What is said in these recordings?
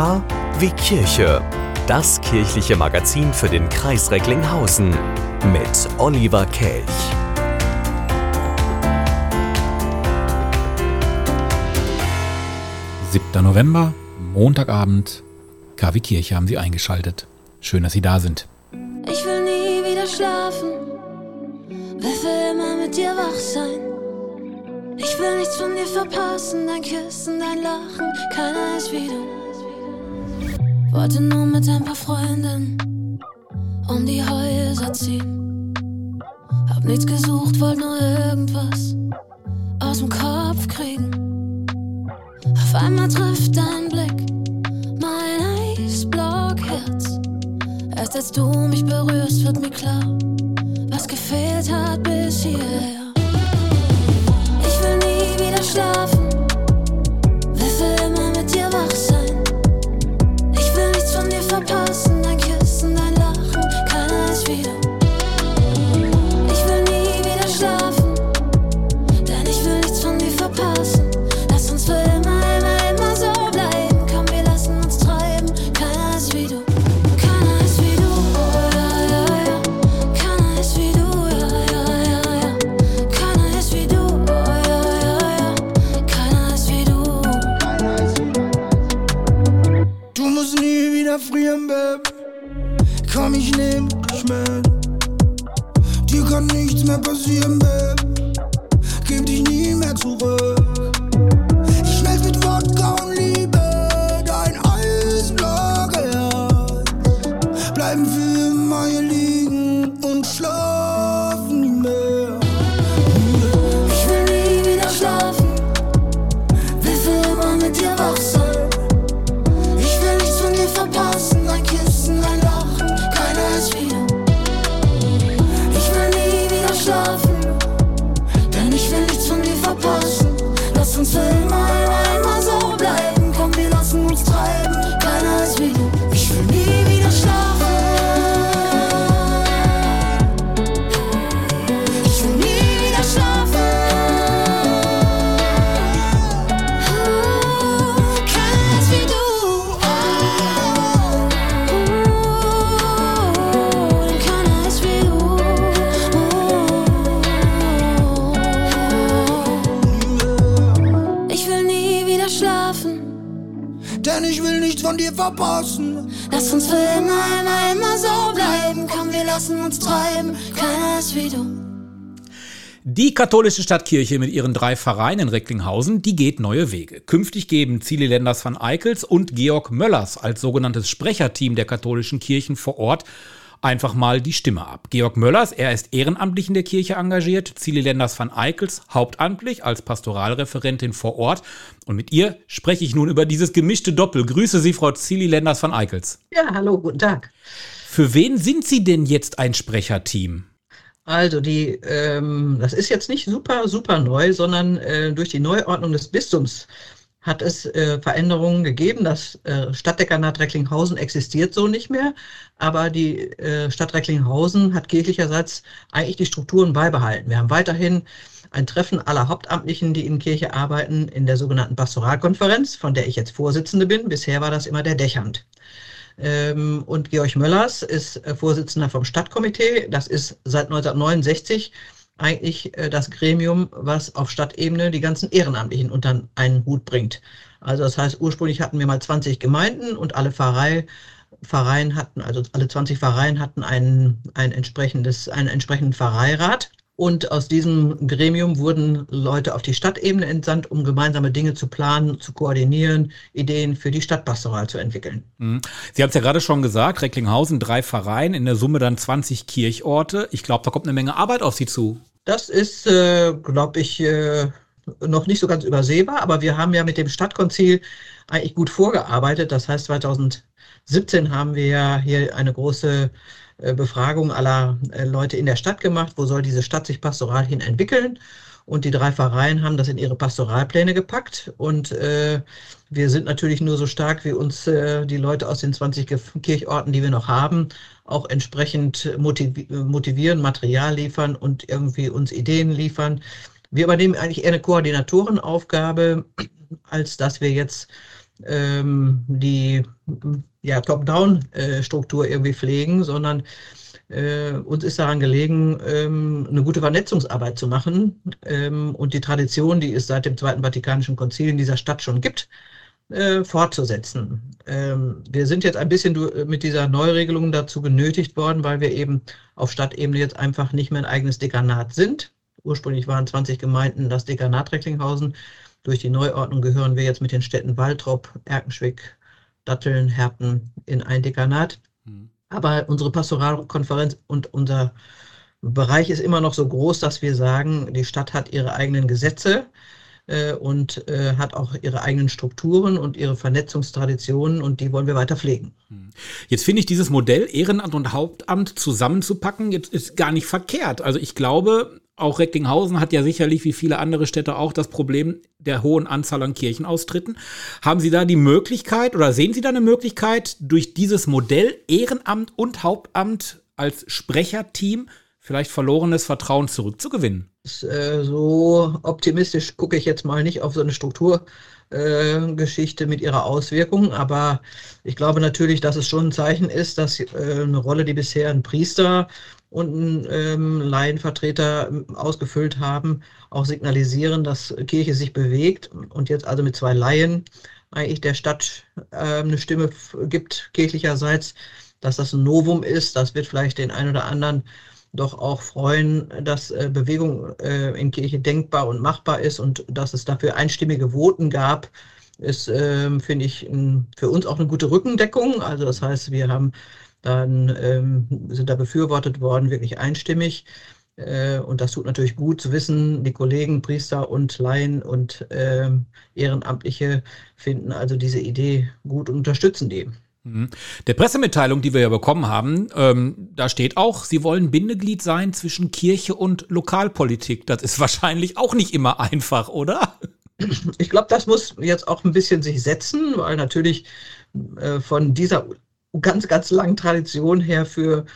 K wie Kirche. Das kirchliche Magazin für den Kreis Recklinghausen mit Oliver Kelch. Siebter November, Montagabend. KW Kirche haben Sie eingeschaltet. Schön, dass Sie da sind. Ich will nie wieder schlafen, will für immer mit dir wach sein. Ich will nichts von dir verpassen, dein Küssen, dein Lachen, keiner ist wie du. Wollte nur mit ein paar Freunden um die Häuser ziehen. Hab nichts gesucht, wollte nur irgendwas aus dem Kopf kriegen. Auf einmal trifft dein Blick mein Eisblockherz. Erst als du mich berührst, wird mir klar, was gefehlt hat bis hierher. Ich will nie wieder schlafen, Küssen, dein Lachen, keiner ist wie kann nichts lassen uns treiben. Keiner ist wie du. Die katholische Stadtkirche mit ihren drei Pfarreien in Recklinghausen, die geht neue Wege. Künftig geben Zili Lenders van Eickels und Georg Möllers als sogenanntes Sprecherteam der katholischen Kirchen vor Ort einfach mal die Stimme ab. Georg Möllers, er ist ehrenamtlich in der Kirche engagiert, Zili Lenders van Eickels hauptamtlich als Pastoralreferentin vor Ort. Und mit ihr spreche ich nun über dieses gemischte Doppel. Grüße Sie, Frau Zili Lenders van Eickels. Ja, hallo, guten Tag. Für wen sind Sie denn jetzt ein Sprecherteam? Also die, ähm, das ist jetzt nicht super, super neu, sondern äh, durch die Neuordnung des Bistums hat es äh, Veränderungen gegeben. Das äh, Stadtdekanat Recklinghausen existiert so nicht mehr, aber die äh, Stadt Recklinghausen hat kirchlicherseits eigentlich die Strukturen beibehalten. Wir haben weiterhin ein Treffen aller Hauptamtlichen, die in Kirche arbeiten, in der sogenannten Pastoralkonferenz, von der ich jetzt Vorsitzende bin. Bisher war das immer der Dächernd. Ähm, und Georg Möllers ist äh, Vorsitzender vom Stadtkomitee. Das ist seit 1969 eigentlich äh, das Gremium, was auf Stadtebene die ganzen Ehrenamtlichen unter einen Hut bringt. Also das heißt, ursprünglich hatten wir mal 20 Gemeinden und alle Pfarrei, Pfarreien hatten, also alle 20 Pfarreien hatten einen, ein entsprechendes, einen entsprechenden Pfarreirat. Und aus diesem Gremium wurden Leute auf die Stadtebene entsandt, um gemeinsame Dinge zu planen, zu koordinieren, Ideen für die Stadtpastoral zu entwickeln. Mhm. Sie haben es ja gerade schon gesagt, Recklinghausen, drei Pfarreien, in der Summe dann 20 Kirchorte. Ich glaube, da kommt eine Menge Arbeit auf Sie zu. Das ist, äh, glaube ich, äh, noch nicht so ganz übersehbar, aber wir haben ja mit dem Stadtkonzil eigentlich gut vorgearbeitet. Das heißt, 2017 haben wir ja hier eine große Befragung aller äh, Leute in der Stadt gemacht, wo soll diese Stadt sich pastoral hin entwickeln. Und die drei Pfarreien haben das in ihre Pastoralpläne gepackt. Und äh, wir sind natürlich nur so stark, wie uns äh, die Leute aus den 20 Kirchorten, die wir noch haben, auch entsprechend motivi motivieren, Material liefern und irgendwie uns Ideen liefern. Wir übernehmen eigentlich eher eine Koordinatorenaufgabe, als dass wir jetzt ähm, die ja, Top-Down-Struktur irgendwie pflegen, sondern äh, uns ist daran gelegen, ähm, eine gute Vernetzungsarbeit zu machen ähm, und die Tradition, die es seit dem Zweiten Vatikanischen Konzil in dieser Stadt schon gibt, äh, fortzusetzen. Ähm, wir sind jetzt ein bisschen mit dieser Neuregelung dazu genötigt worden, weil wir eben auf Stadtebene jetzt einfach nicht mehr ein eigenes Dekanat sind. Ursprünglich waren 20 Gemeinden das Dekanat Recklinghausen. Durch die Neuordnung gehören wir jetzt mit den Städten Waltrop, Erkenschwick, Datteln, Herten in ein Dekanat. Mhm. Aber unsere Pastoralkonferenz und unser Bereich ist immer noch so groß, dass wir sagen, die Stadt hat ihre eigenen Gesetze äh, und äh, hat auch ihre eigenen Strukturen und ihre Vernetzungstraditionen und die wollen wir weiter pflegen. Hm. Jetzt finde ich dieses Modell Ehrenamt und Hauptamt zusammenzupacken, jetzt ist gar nicht verkehrt. Also ich glaube, auch Recklinghausen hat ja sicherlich wie viele andere Städte auch das Problem der hohen Anzahl an Kirchenaustritten. Haben Sie da die Möglichkeit oder sehen Sie da eine Möglichkeit, durch dieses Modell Ehrenamt und Hauptamt als Sprecherteam vielleicht verlorenes Vertrauen zurückzugewinnen? Äh, so optimistisch gucke ich jetzt mal nicht auf so eine Strukturgeschichte äh, mit ihrer Auswirkung, aber ich glaube natürlich, dass es schon ein Zeichen ist, dass äh, eine Rolle, die bisher ein Priester und ein ähm, Laienvertreter ähm, ausgefüllt haben, auch signalisieren, dass Kirche sich bewegt und jetzt also mit zwei Laien eigentlich der Stadt äh, eine Stimme gibt, kirchlicherseits, dass das ein Novum ist. Das wird vielleicht den einen oder anderen doch auch freuen, dass äh, Bewegung äh, in Kirche denkbar und machbar ist und dass es dafür einstimmige Voten gab, ist, äh, finde ich, für uns auch eine gute Rückendeckung. Also das heißt, wir haben dann ähm, sind da befürwortet worden, wirklich einstimmig. Äh, und das tut natürlich gut zu wissen, die Kollegen, Priester und Laien und ähm, Ehrenamtliche finden also diese Idee gut und unterstützen die. Mhm. Der Pressemitteilung, die wir ja bekommen haben, ähm, da steht auch, Sie wollen Bindeglied sein zwischen Kirche und Lokalpolitik. Das ist wahrscheinlich auch nicht immer einfach, oder? Ich glaube, das muss jetzt auch ein bisschen sich setzen, weil natürlich äh, von dieser ganz, ganz langen Tradition her für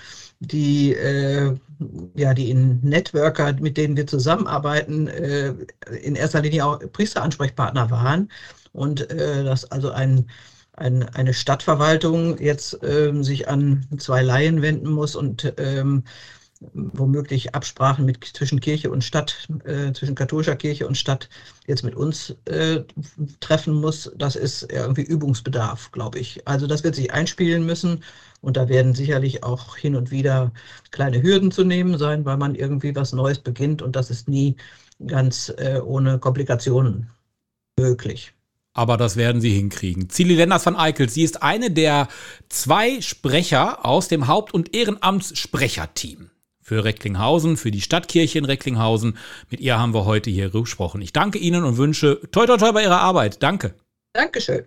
die, äh, ja, die Networker, mit denen wir zusammenarbeiten, äh, in erster Linie auch Priesteransprechpartner waren. Und äh, das also ein ein, eine Stadtverwaltung jetzt ähm, sich an zwei Laien wenden muss und ähm, womöglich Absprachen mit, zwischen Kirche und Stadt, äh, zwischen katholischer Kirche und Stadt jetzt mit uns äh, treffen muss, das ist irgendwie Übungsbedarf, glaube ich. Also das wird sich einspielen müssen und da werden sicherlich auch hin und wieder kleine Hürden zu nehmen sein, weil man irgendwie was Neues beginnt und das ist nie ganz äh, ohne Komplikationen möglich aber das werden sie hinkriegen. Zili Lenders van Eikel, sie ist eine der zwei Sprecher aus dem Haupt- und Ehrenamtssprecherteam für Recklinghausen, für die Stadtkirche in Recklinghausen. Mit ihr haben wir heute hier gesprochen. Ich danke Ihnen und wünsche toi toi toi bei Ihrer Arbeit. Danke. Dankeschön.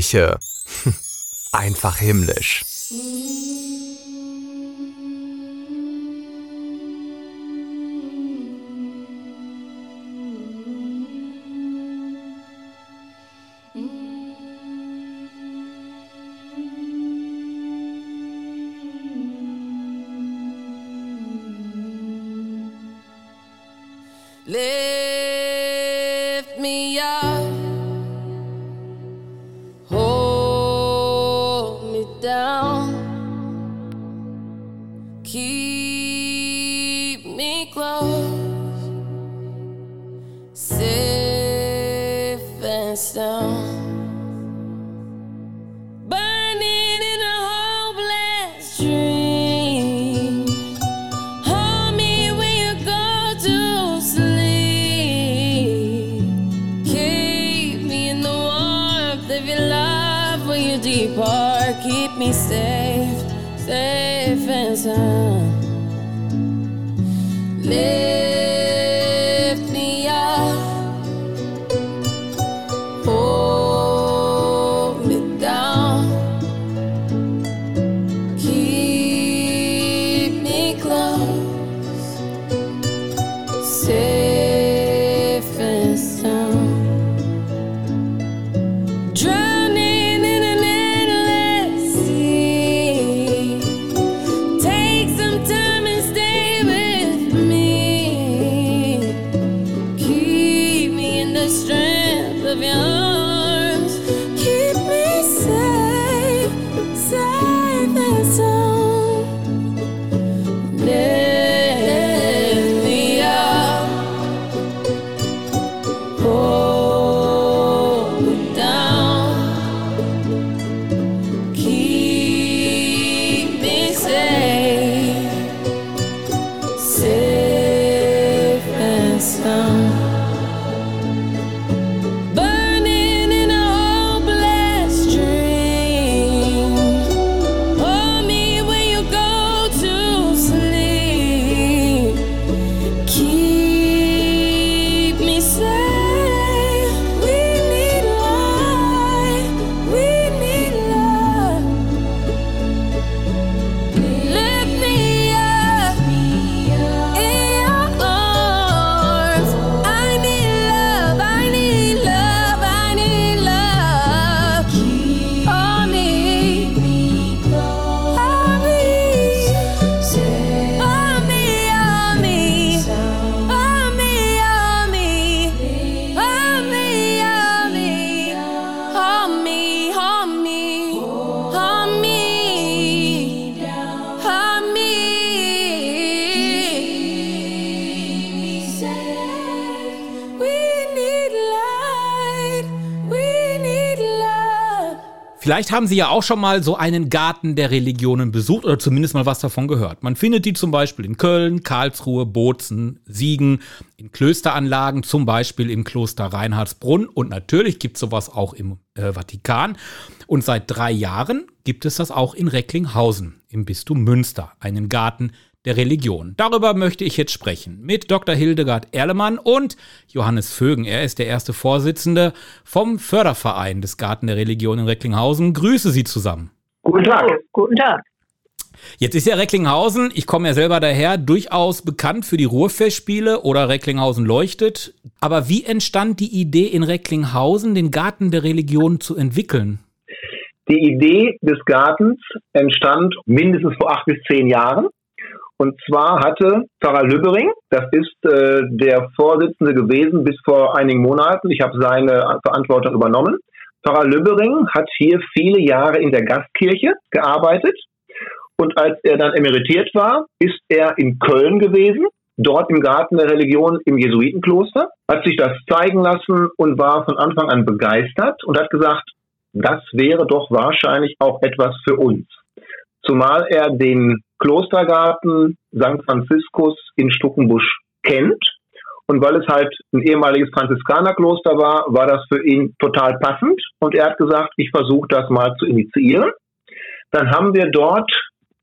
Kirche. Einfach himmlisch. Vielleicht haben Sie ja auch schon mal so einen Garten der Religionen besucht oder zumindest mal was davon gehört. Man findet die zum Beispiel in Köln, Karlsruhe, Bozen, Siegen, in Klösteranlagen, zum Beispiel im Kloster Reinhardsbrunn und natürlich gibt es sowas auch im äh, Vatikan. Und seit drei Jahren gibt es das auch in Recklinghausen im Bistum Münster, einen Garten der Religion. Darüber möchte ich jetzt sprechen mit Dr. Hildegard Erlemann und Johannes Vögen. Er ist der erste Vorsitzende vom Förderverein des Garten der Religion in Recklinghausen. Grüße Sie zusammen. Guten Tag. Guten Tag. Jetzt ist ja Recklinghausen, ich komme ja selber daher, durchaus bekannt für die Ruhrfestspiele oder Recklinghausen leuchtet. Aber wie entstand die Idee in Recklinghausen, den Garten der Religion zu entwickeln? Die Idee des Gartens entstand mindestens vor acht bis zehn Jahren. Und zwar hatte Pfarrer Lübbering, das ist äh, der Vorsitzende gewesen bis vor einigen Monaten, ich habe seine Verantwortung übernommen. Pfarrer Lübbering hat hier viele Jahre in der Gastkirche gearbeitet. Und als er dann emeritiert war, ist er in Köln gewesen, dort im Garten der Religion im Jesuitenkloster, hat sich das zeigen lassen und war von Anfang an begeistert und hat gesagt, das wäre doch wahrscheinlich auch etwas für uns. Zumal er den Klostergarten St. Franziskus in Stuckenbusch kennt. Und weil es halt ein ehemaliges Franziskanerkloster war, war das für ihn total passend. Und er hat gesagt, ich versuche das mal zu initiieren. Dann haben wir dort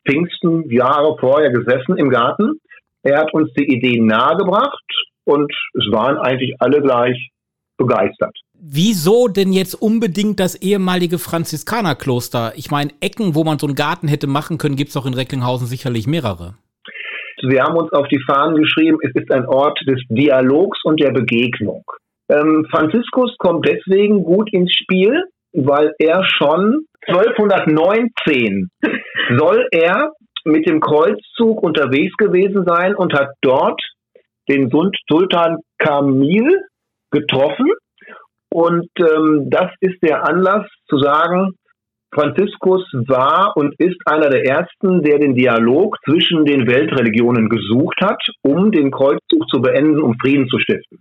Pfingsten Jahre vorher gesessen im Garten. Er hat uns die Idee nahegebracht und es waren eigentlich alle gleich begeistert. Wieso denn jetzt unbedingt das ehemalige Franziskanerkloster? Ich meine, Ecken, wo man so einen Garten hätte machen können, gibt es auch in Recklinghausen sicherlich mehrere. Wir haben uns auf die Fahnen geschrieben, es ist ein Ort des Dialogs und der Begegnung. Ähm, Franziskus kommt deswegen gut ins Spiel, weil er schon 1219 soll er mit dem Kreuzzug unterwegs gewesen sein und hat dort den Sultan Kamil getroffen. Und ähm, das ist der Anlass zu sagen, Franziskus war und ist einer der ersten, der den Dialog zwischen den Weltreligionen gesucht hat, um den Kreuzzug zu beenden, um Frieden zu stiften.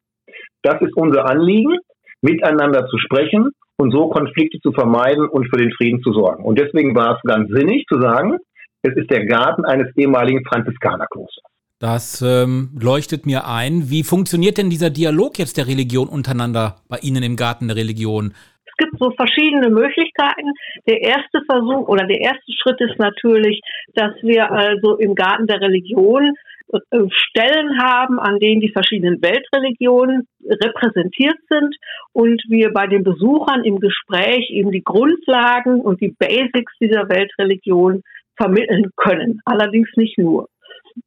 Das ist unser Anliegen, miteinander zu sprechen und so Konflikte zu vermeiden und für den Frieden zu sorgen. Und deswegen war es ganz sinnig zu sagen, es ist der Garten eines ehemaligen Franziskanerklosters. Das ähm, leuchtet mir ein. Wie funktioniert denn dieser Dialog jetzt der Religion untereinander bei Ihnen im Garten der Religion? Es gibt so verschiedene Möglichkeiten. Der erste Versuch oder der erste Schritt ist natürlich, dass wir also im Garten der Religion äh, Stellen haben, an denen die verschiedenen Weltreligionen repräsentiert sind und wir bei den Besuchern im Gespräch eben die Grundlagen und die Basics dieser Weltreligion vermitteln können. Allerdings nicht nur.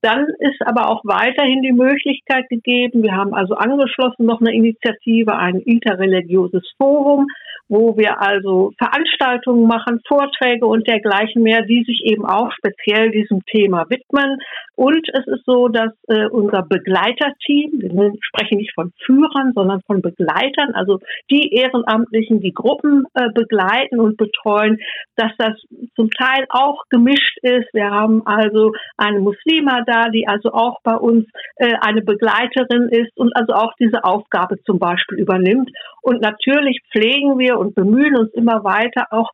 Dann ist aber auch weiterhin die Möglichkeit gegeben, wir haben also angeschlossen noch eine Initiative, ein interreligiöses Forum, wo wir also Veranstaltungen machen, Vorträge und dergleichen mehr, die sich eben auch speziell diesem Thema widmen. Und es ist so, dass äh, unser Begleiterteam, wir sprechen nicht von Führern, sondern von Begleitern, also die Ehrenamtlichen, die Gruppen äh, begleiten und betreuen, dass das zum Teil auch gemischt ist. Wir haben also eine Muslima da, die also auch bei uns äh, eine Begleiterin ist und also auch diese Aufgabe zum Beispiel übernimmt. Und natürlich pflegen wir und bemühen uns immer weiter auch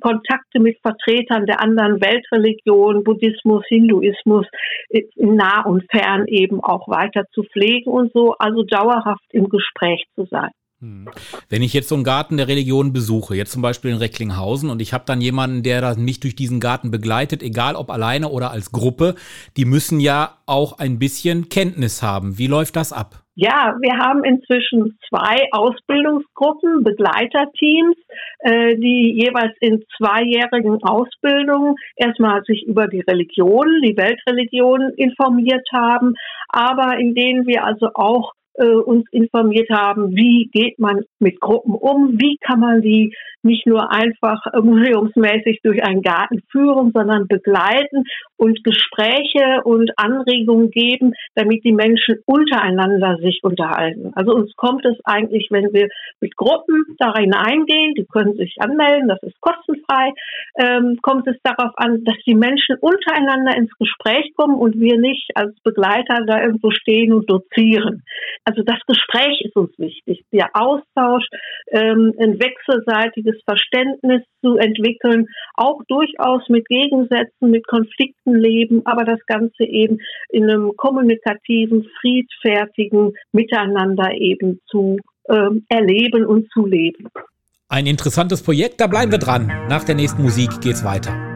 Kontakte mit Vertretern der anderen Weltreligionen, Buddhismus, Hinduismus, in nah und fern eben auch weiter zu pflegen und so, also dauerhaft im Gespräch zu sein. Hm. Wenn ich jetzt so einen Garten der Religion besuche, jetzt zum Beispiel in Recklinghausen, und ich habe dann jemanden, der mich durch diesen Garten begleitet, egal ob alleine oder als Gruppe, die müssen ja auch ein bisschen Kenntnis haben. Wie läuft das ab? Ja, wir haben inzwischen zwei Ausbildungsgruppen, Begleiterteams, äh, die jeweils in zweijährigen Ausbildungen erstmal sich über die Religion, die Weltreligion informiert haben, aber in denen wir also auch äh, uns informiert haben, wie geht man mit Gruppen um, wie kann man die nicht nur einfach museumsmäßig durch einen Garten führen, sondern begleiten und Gespräche und Anregungen geben, damit die Menschen untereinander sich unterhalten. Also uns kommt es eigentlich, wenn wir mit Gruppen da hineingehen, die können sich anmelden, das ist kostenfrei, ähm, kommt es darauf an, dass die Menschen untereinander ins Gespräch kommen und wir nicht als Begleiter da irgendwo stehen und dozieren. Also das Gespräch ist uns wichtig, der Austausch, ähm, ein wechselseitiges Verständnis zu entwickeln, auch durchaus mit Gegensätzen, mit Konflikten leben, aber das Ganze eben in einem kommunikativen, friedfertigen Miteinander eben zu ähm, erleben und zu leben. Ein interessantes Projekt, da bleiben wir dran. Nach der nächsten Musik geht's weiter.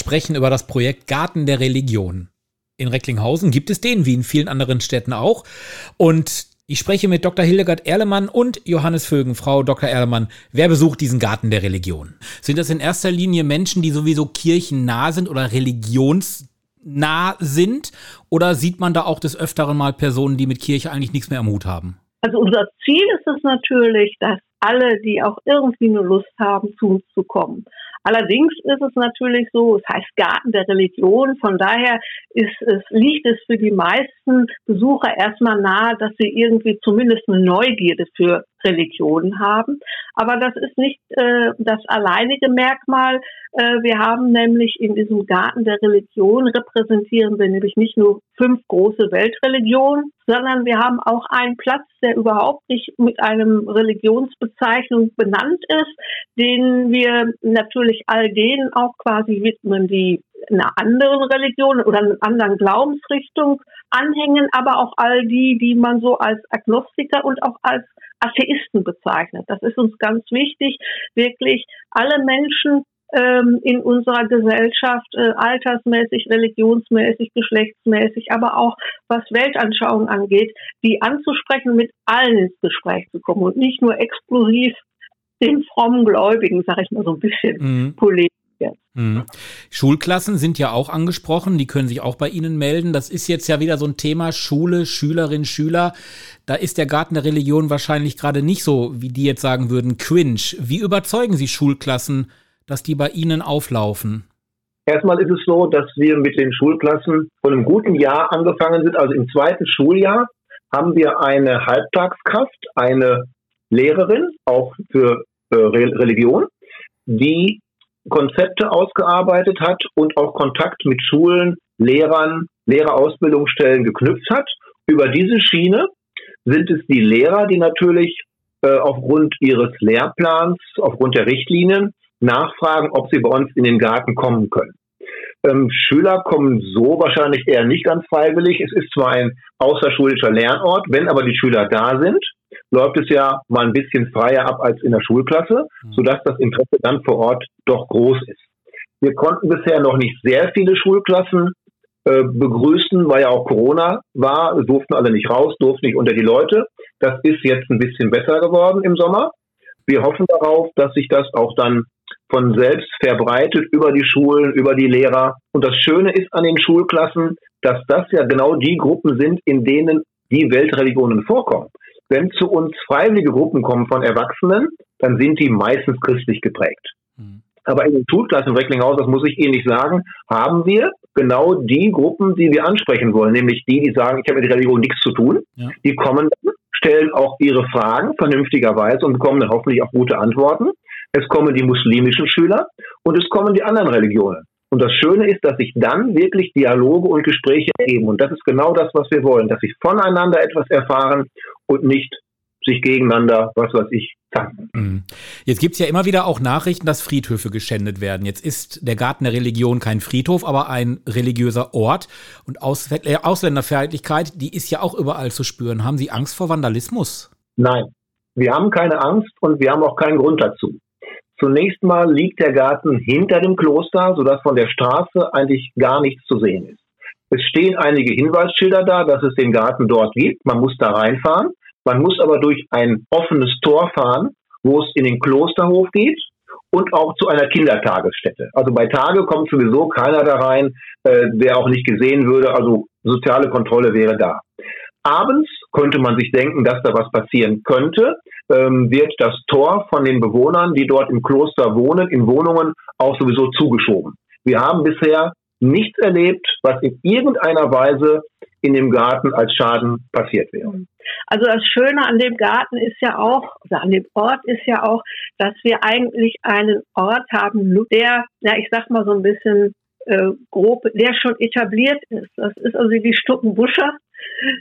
Sprechen über das Projekt Garten der Religion. In Recklinghausen gibt es den, wie in vielen anderen Städten auch. Und ich spreche mit Dr. Hildegard Erlemann und Johannes Vögen. Frau Dr. Erlemann, wer besucht diesen Garten der Religion? Sind das in erster Linie Menschen, die sowieso kirchennah sind oder religionsnah sind? Oder sieht man da auch des Öfteren mal Personen, die mit Kirche eigentlich nichts mehr am Hut haben? Also unser Ziel ist es natürlich, dass alle, die auch irgendwie eine Lust haben, zu uns zu kommen. Allerdings ist es natürlich so, es heißt Garten der Religion, von daher ist es, liegt es für die meisten Besucher erstmal nahe, dass sie irgendwie zumindest eine Neugierde für Religionen haben. Aber das ist nicht äh, das alleinige Merkmal. Äh, wir haben nämlich in diesem Garten der Religion repräsentieren wir nämlich nicht nur fünf große Weltreligionen, sondern wir haben auch einen Platz, der überhaupt nicht mit einem Religionsbezeichnung benannt ist, den wir natürlich all denen auch quasi widmen, die einer anderen Religion oder einer anderen Glaubensrichtung anhängen, aber auch all die, die man so als Agnostiker und auch als Atheisten bezeichnet. Das ist uns ganz wichtig, wirklich alle Menschen ähm, in unserer Gesellschaft, äh, altersmäßig, religionsmäßig, geschlechtsmäßig, aber auch was Weltanschauung angeht, die anzusprechen, mit allen ins Gespräch zu kommen und nicht nur exklusiv den frommen Gläubigen, sage ich mal so ein bisschen mhm. polemisch jetzt. Mhm. Schulklassen sind ja auch angesprochen, die können sich auch bei Ihnen melden. Das ist jetzt ja wieder so ein Thema Schule, Schülerin, Schüler. Da ist der Garten der Religion wahrscheinlich gerade nicht so, wie die jetzt sagen würden, cringe. Wie überzeugen Sie Schulklassen, dass die bei Ihnen auflaufen? Erstmal ist es so, dass wir mit den Schulklassen von einem guten Jahr angefangen sind. Also im zweiten Schuljahr haben wir eine Halbtagskraft, eine Lehrerin, auch für äh, Religion, die Konzepte ausgearbeitet hat und auch Kontakt mit Schulen, Lehrern, Lehrerausbildungsstellen geknüpft hat. Über diese Schiene sind es die Lehrer, die natürlich äh, aufgrund ihres Lehrplans, aufgrund der Richtlinien nachfragen, ob sie bei uns in den Garten kommen können. Ähm, Schüler kommen so wahrscheinlich eher nicht ganz freiwillig. Es ist zwar ein außerschulischer Lernort, wenn aber die Schüler da sind, läuft es ja mal ein bisschen freier ab als in der Schulklasse, mhm. sodass das Interesse dann vor Ort doch groß ist. Wir konnten bisher noch nicht sehr viele Schulklassen äh, begrüßen, weil ja auch Corona war, durften alle nicht raus, durften nicht unter die Leute. Das ist jetzt ein bisschen besser geworden im Sommer. Wir hoffen darauf, dass sich das auch dann von selbst verbreitet über die Schulen, über die Lehrer. Und das Schöne ist an den Schulklassen, dass das ja genau die Gruppen sind, in denen die Weltreligionen vorkommen. Wenn zu uns freiwillige Gruppen kommen von Erwachsenen, dann sind die meistens christlich geprägt. Mhm. Aber in den Schulklassen in Recklinghausen, das muss ich Ihnen sagen, haben wir genau die Gruppen, die wir ansprechen wollen, nämlich die, die sagen, ich habe mit Religion nichts zu tun. Ja. Die kommen, stellen auch ihre Fragen vernünftigerweise und bekommen dann hoffentlich auch gute Antworten. Es kommen die muslimischen Schüler und es kommen die anderen Religionen. Und das Schöne ist, dass sich dann wirklich Dialoge und Gespräche ergeben. Und das ist genau das, was wir wollen, dass sich voneinander etwas erfahren und nicht sich gegeneinander, was weiß ich, zanken. Mhm. Jetzt gibt es ja immer wieder auch Nachrichten, dass Friedhöfe geschändet werden. Jetzt ist der Garten der Religion kein Friedhof, aber ein religiöser Ort. Und Aus äh, Ausländerfeindlichkeit, die ist ja auch überall zu spüren. Haben Sie Angst vor Vandalismus? Nein, wir haben keine Angst und wir haben auch keinen Grund dazu. Zunächst mal liegt der Garten hinter dem Kloster, sodass von der Straße eigentlich gar nichts zu sehen ist. Es stehen einige Hinweisschilder da, dass es den Garten dort gibt. Man muss da reinfahren. Man muss aber durch ein offenes Tor fahren, wo es in den Klosterhof geht und auch zu einer Kindertagesstätte. Also bei Tage kommt sowieso keiner da rein, äh, der auch nicht gesehen würde. Also soziale Kontrolle wäre da. Abends könnte man sich denken, dass da was passieren könnte, ähm, wird das Tor von den Bewohnern, die dort im Kloster wohnen, in Wohnungen auch sowieso zugeschoben. Wir haben bisher nichts erlebt, was in irgendeiner Weise in dem Garten als Schaden passiert wäre. Also das Schöne an dem Garten ist ja auch, oder an dem Ort ist ja auch, dass wir eigentlich einen Ort haben, der, ja, ich sag mal so ein bisschen äh, grob, der schon etabliert ist. Das ist also die Stuckenbuscher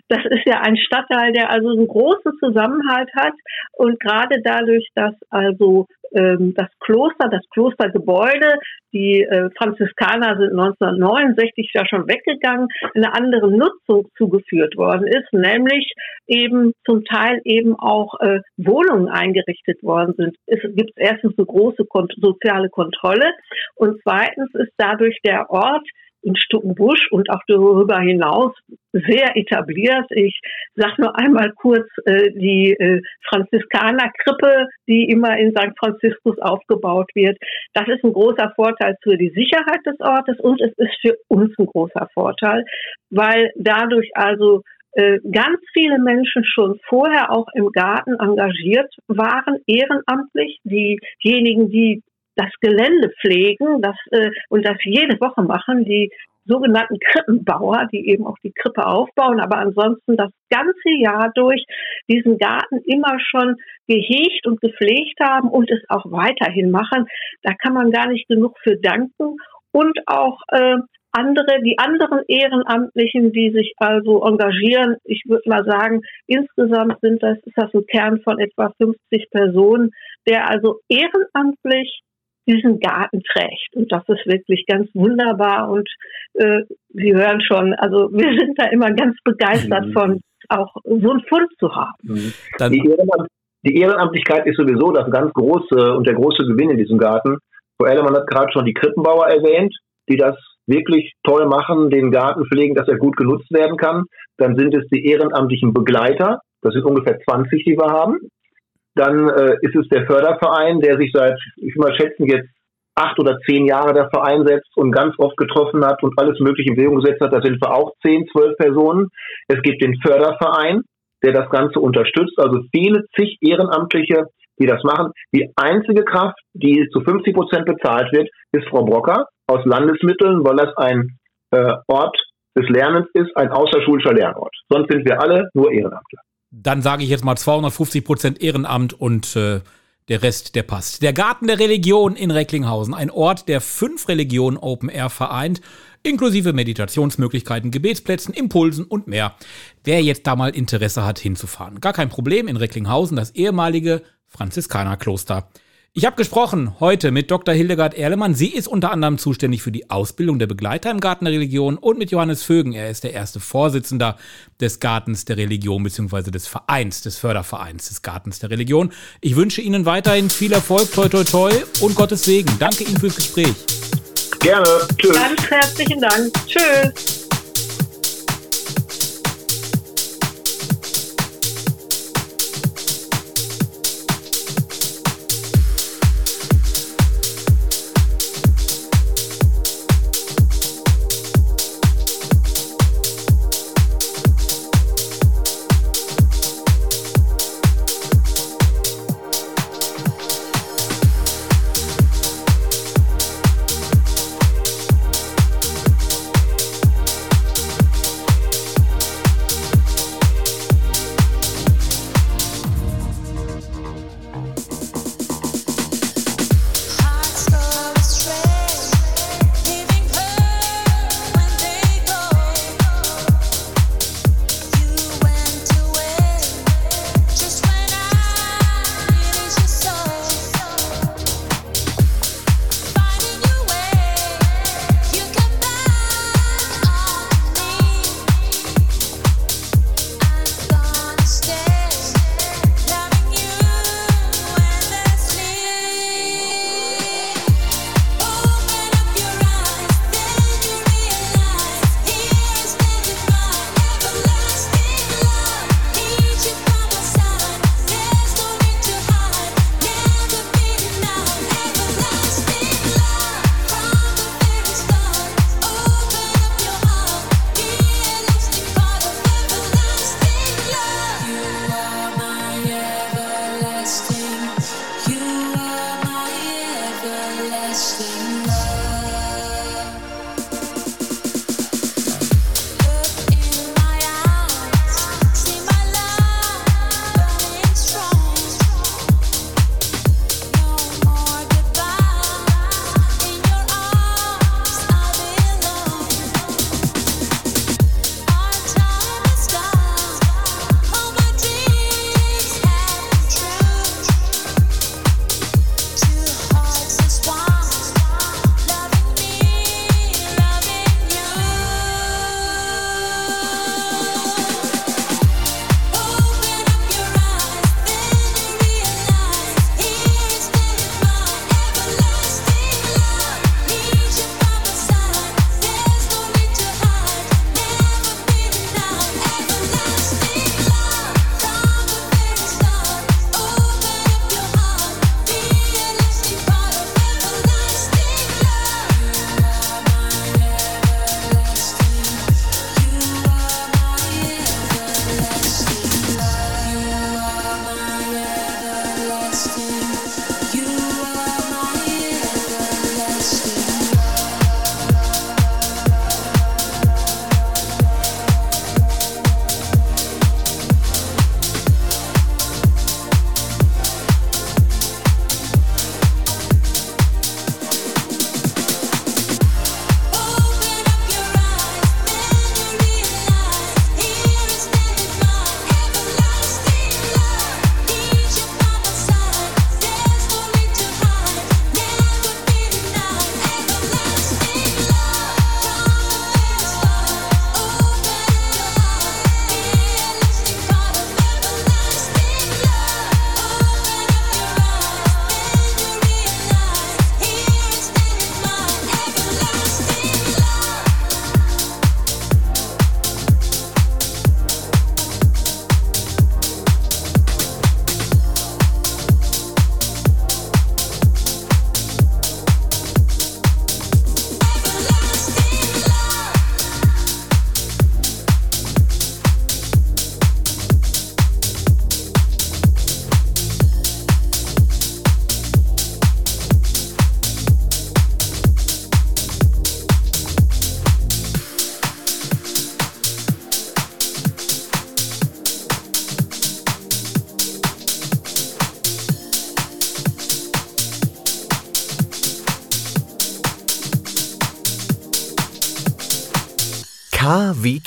das ist ja ein Stadtteil, der also einen großen Zusammenhalt hat und gerade dadurch, dass also ähm, das Kloster, das Klostergebäude. Die äh, Franziskaner sind 1969 ja schon weggegangen, eine andere Nutzung zugeführt worden ist, nämlich eben zum Teil eben auch äh, Wohnungen eingerichtet worden sind. Es gibt erstens eine große kont soziale Kontrolle und zweitens ist dadurch der Ort in Stuckenbusch und auch darüber hinaus sehr etabliert. Ich sage nur einmal kurz äh, die äh, Franziskanerkrippe, die immer in St. Franziskus aufgebaut wird. Das ist ein großer Vorteil für die Sicherheit des Ortes und es ist für uns ein großer Vorteil, weil dadurch also äh, ganz viele Menschen schon vorher auch im Garten engagiert waren, ehrenamtlich. Diejenigen, die das Gelände pflegen das, äh, und das jede Woche machen, die sogenannten Krippenbauer, die eben auch die Krippe aufbauen, aber ansonsten das ganze Jahr durch diesen Garten immer schon gehegt und gepflegt haben und es auch weiterhin machen. Da kann man gar nicht genug für danken und auch äh, andere, die anderen Ehrenamtlichen, die sich also engagieren, ich würde mal sagen, insgesamt sind das, ist das ein Kern von etwa 50 Personen, der also ehrenamtlich diesen Garten trägt. Und das ist wirklich ganz wunderbar. Und äh, Sie hören schon, also wir sind da immer ganz begeistert mhm. von, auch so einen Fund zu haben. Mhm. Die, Ehrenamt die, Ehrenamtlichkeit ist sowieso das ganz große und der große Gewinn in diesem Garten. Frau Ellermann hat gerade schon die Krippenbauer erwähnt, die das wirklich toll machen, den Garten pflegen, dass er gut genutzt werden kann. Dann sind es die ehrenamtlichen Begleiter. Das sind ungefähr 20, die wir haben. Dann äh, ist es der Förderverein, der sich seit, ich mal schätzen, jetzt acht oder zehn Jahre dafür einsetzt und ganz oft getroffen hat und alles Mögliche in Bewegung gesetzt hat. Da sind wir auch zehn, zwölf Personen. Es gibt den Förderverein, der das Ganze unterstützt. Also viele zig Ehrenamtliche, die das machen. Die einzige Kraft, die zu 50 Prozent bezahlt wird, ist Frau Brocker aus Landesmitteln, weil das ein äh, Ort des Lernens ist, ein außerschulischer Lernort. Sonst sind wir alle nur Ehrenamtler dann sage ich jetzt mal 250 Prozent Ehrenamt und äh, der Rest, der passt. Der Garten der Religion in Recklinghausen, ein Ort, der fünf Religionen Open Air vereint, inklusive Meditationsmöglichkeiten, Gebetsplätzen, Impulsen und mehr. Wer jetzt da mal Interesse hat, hinzufahren, gar kein Problem in Recklinghausen, das ehemalige Franziskanerkloster. Ich habe gesprochen heute mit Dr. Hildegard Erlemann. Sie ist unter anderem zuständig für die Ausbildung der Begleiter im Garten der Religion und mit Johannes Vögen. Er ist der erste Vorsitzender des Gartens der Religion bzw. des Vereins, des Fördervereins des Gartens der Religion. Ich wünsche Ihnen weiterhin viel Erfolg, toi toi toi und Gottes Segen. Danke Ihnen fürs Gespräch. Gerne. Tschüss. Ganz herzlichen Dank. Tschüss.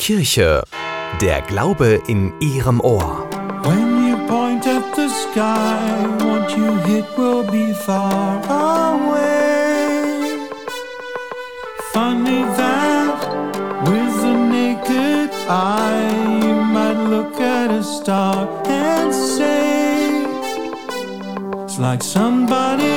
Kirche. Der Glaube in Ihrem Ohr. When you point at the sky, what you hit will be far away. Funny that with the naked eye, you might look at a star and say, It's like somebody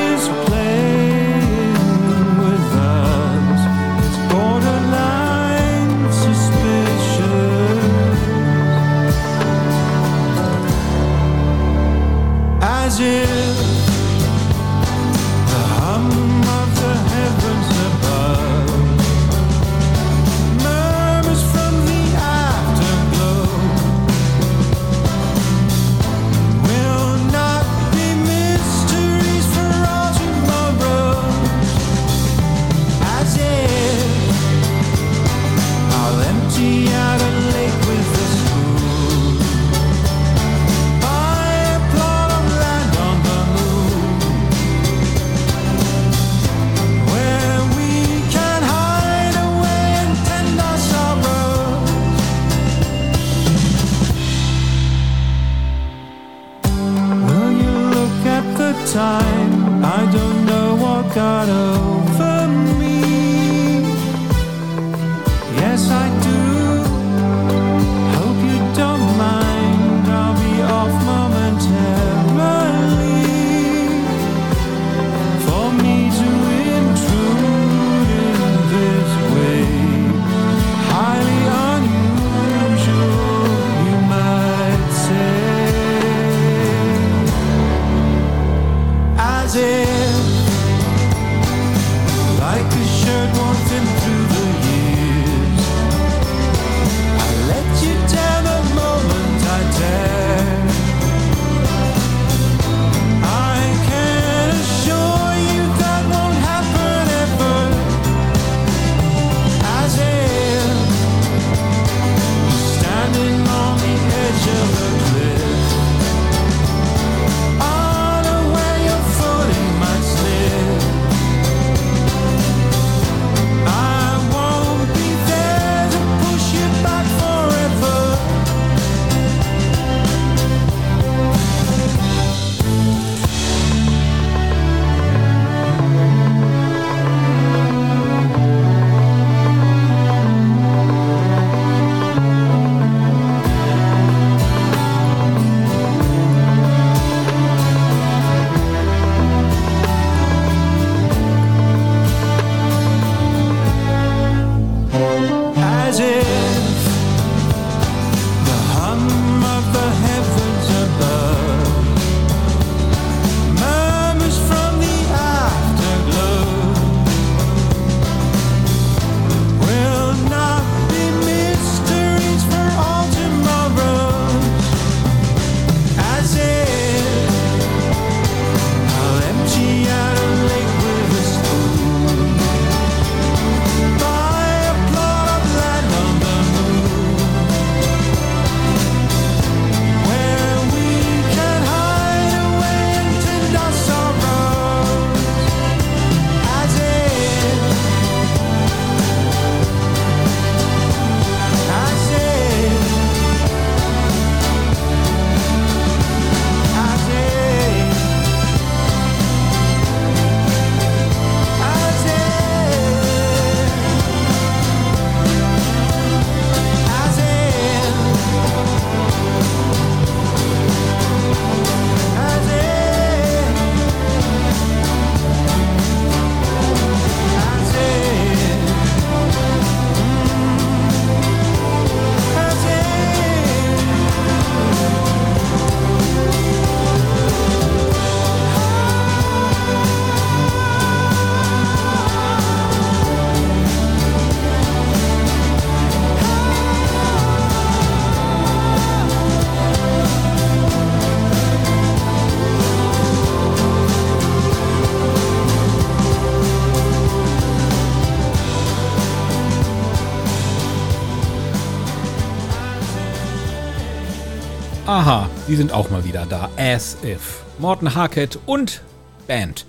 die sind auch mal wieder da. As if. Morten Harkett und Band.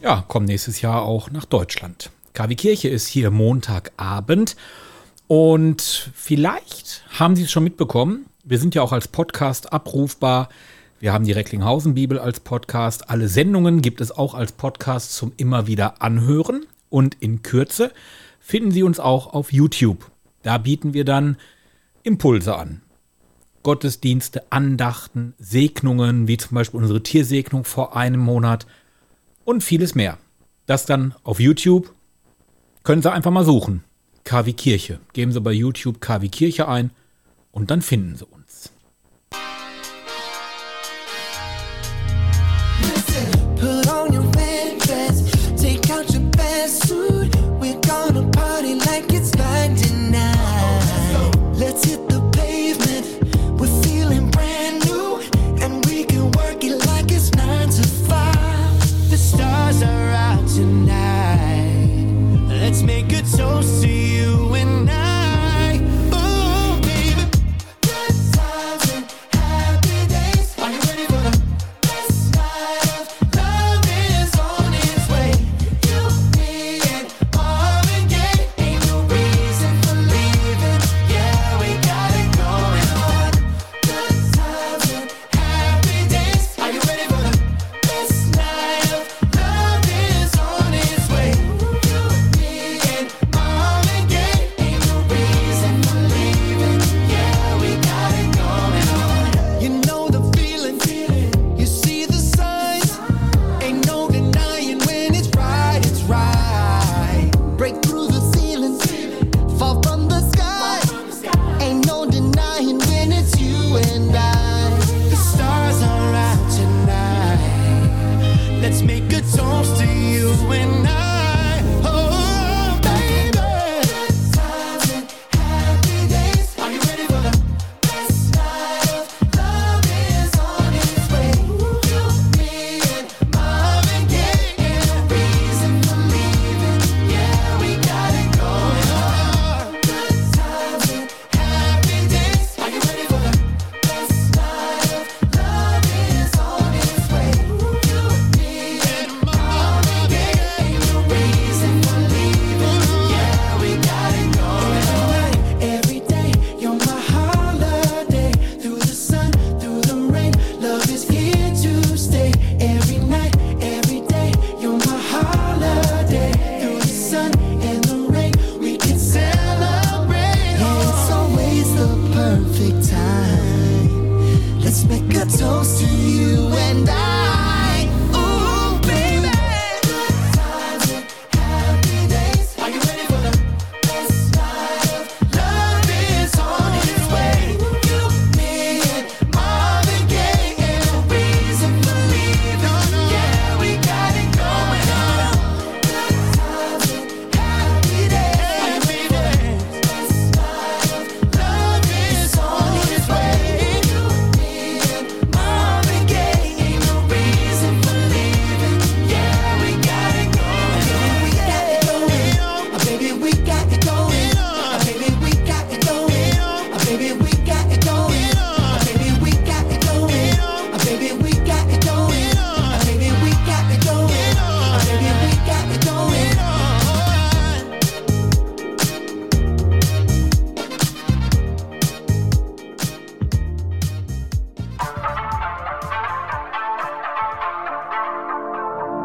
Ja, kommen nächstes Jahr auch nach Deutschland. KW Kirche ist hier Montagabend. Und vielleicht haben Sie es schon mitbekommen. Wir sind ja auch als Podcast abrufbar. Wir haben die Recklinghausen Bibel als Podcast. Alle Sendungen gibt es auch als Podcast zum immer wieder anhören. Und in Kürze finden Sie uns auch auf YouTube. Da bieten wir dann Impulse an. Gottesdienste, Andachten, Segnungen, wie zum Beispiel unsere Tiersegnung vor einem Monat und vieles mehr. Das dann auf YouTube. Können Sie einfach mal suchen. KW Kirche. Geben Sie bei YouTube KW Kirche ein und dann finden Sie uns.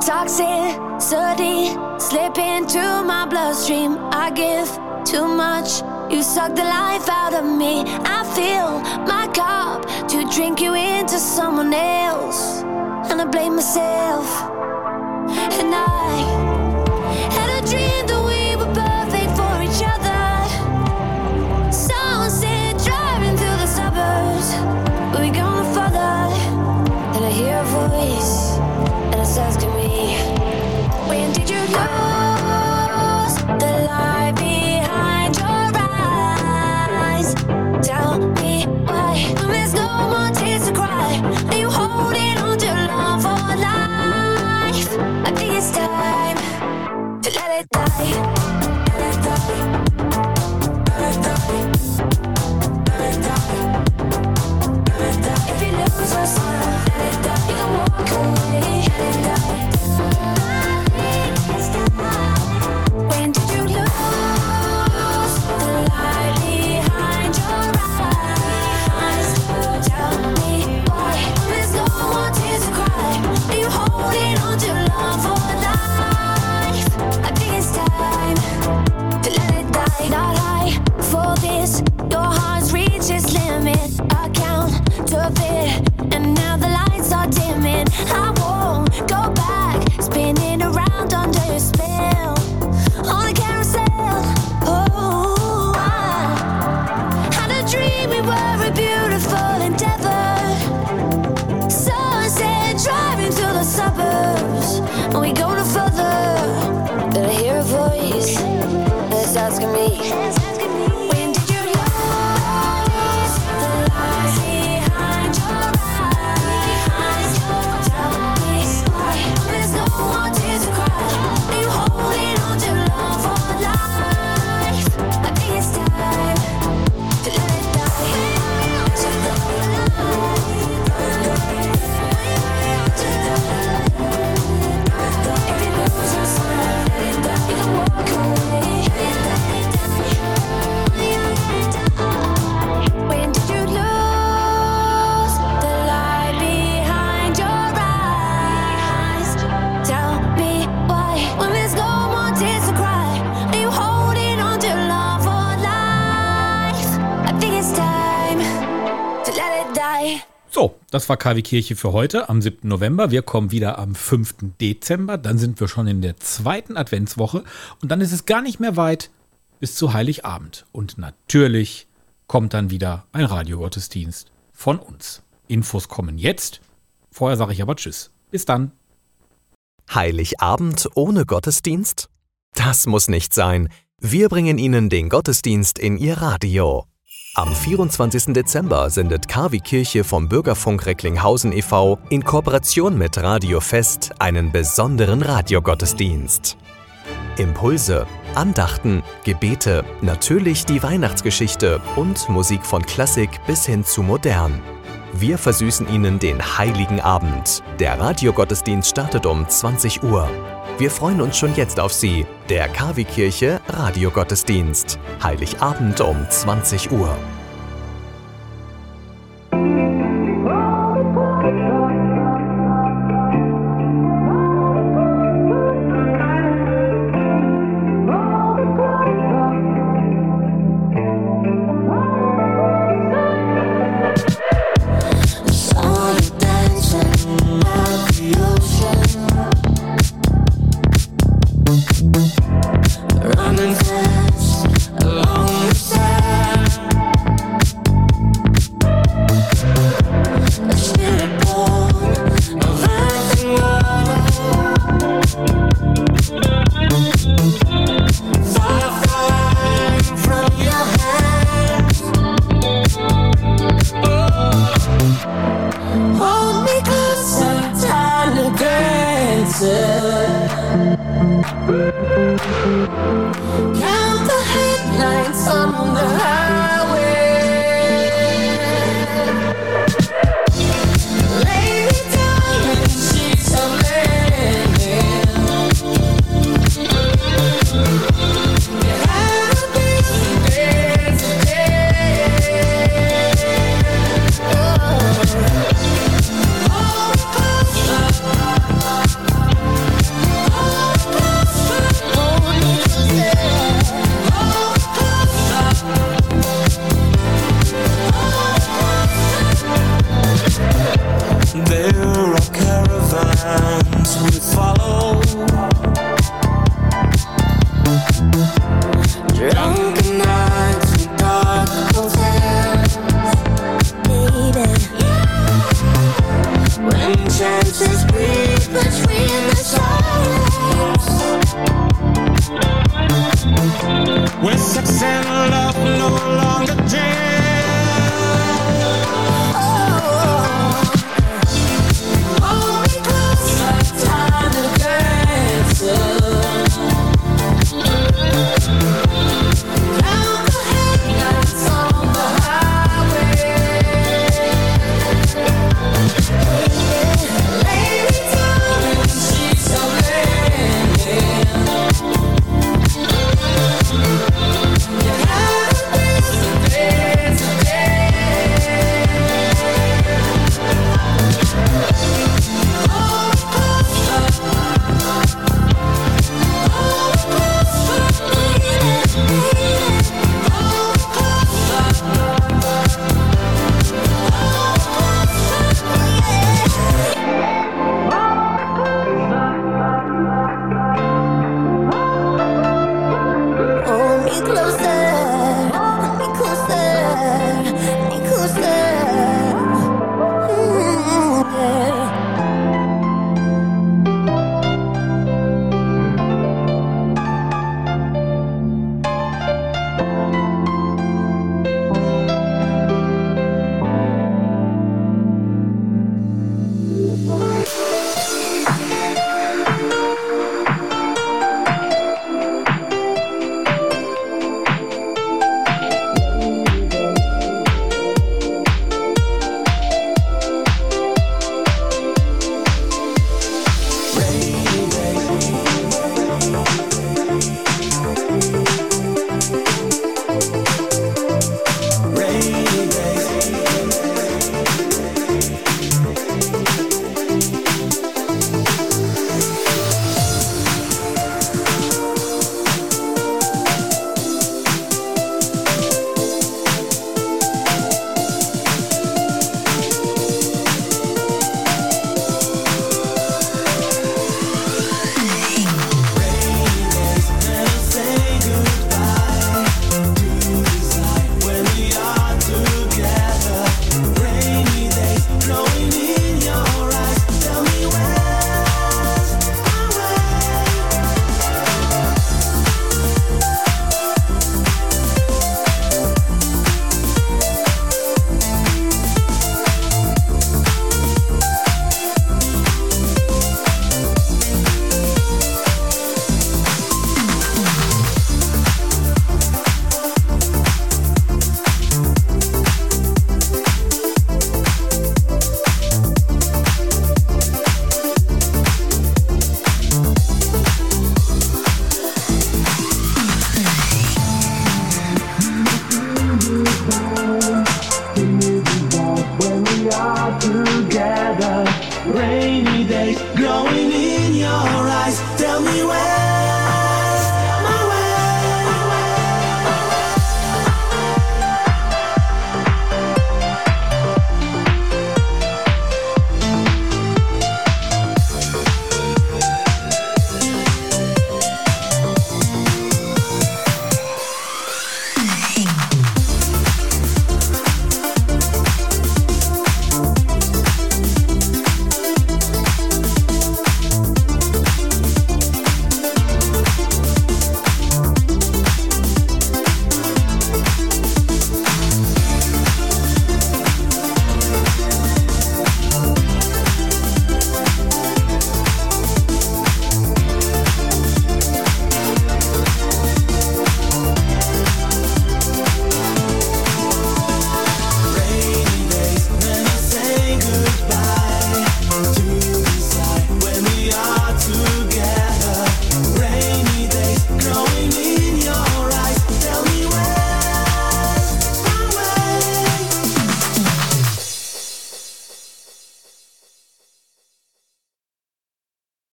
toxicity slip into my bloodstream. I give too much. You suck the life out of me. I fill my cup to drink you into someone else, and I blame myself. Das war KW Kirche für heute am 7. November. Wir kommen wieder am 5. Dezember. Dann sind wir schon in der zweiten Adventswoche. Und dann ist es gar nicht mehr weit bis zu Heiligabend. Und natürlich kommt dann wieder ein Radiogottesdienst von uns. Infos kommen jetzt. Vorher sage ich aber Tschüss. Bis dann. Heiligabend ohne Gottesdienst? Das muss nicht sein. Wir bringen Ihnen den Gottesdienst in Ihr Radio. Am 24. Dezember sendet KW Kirche vom Bürgerfunk Recklinghausen e.V. in Kooperation mit Radio Fest einen besonderen Radiogottesdienst. Impulse, Andachten, Gebete, natürlich die Weihnachtsgeschichte und Musik von Klassik bis hin zu modern. Wir versüßen Ihnen den heiligen Abend. Der Radiogottesdienst startet um 20 Uhr. Wir freuen uns schon jetzt auf Sie. Der KW Kirche Radiogottesdienst. Heiligabend um 20 Uhr.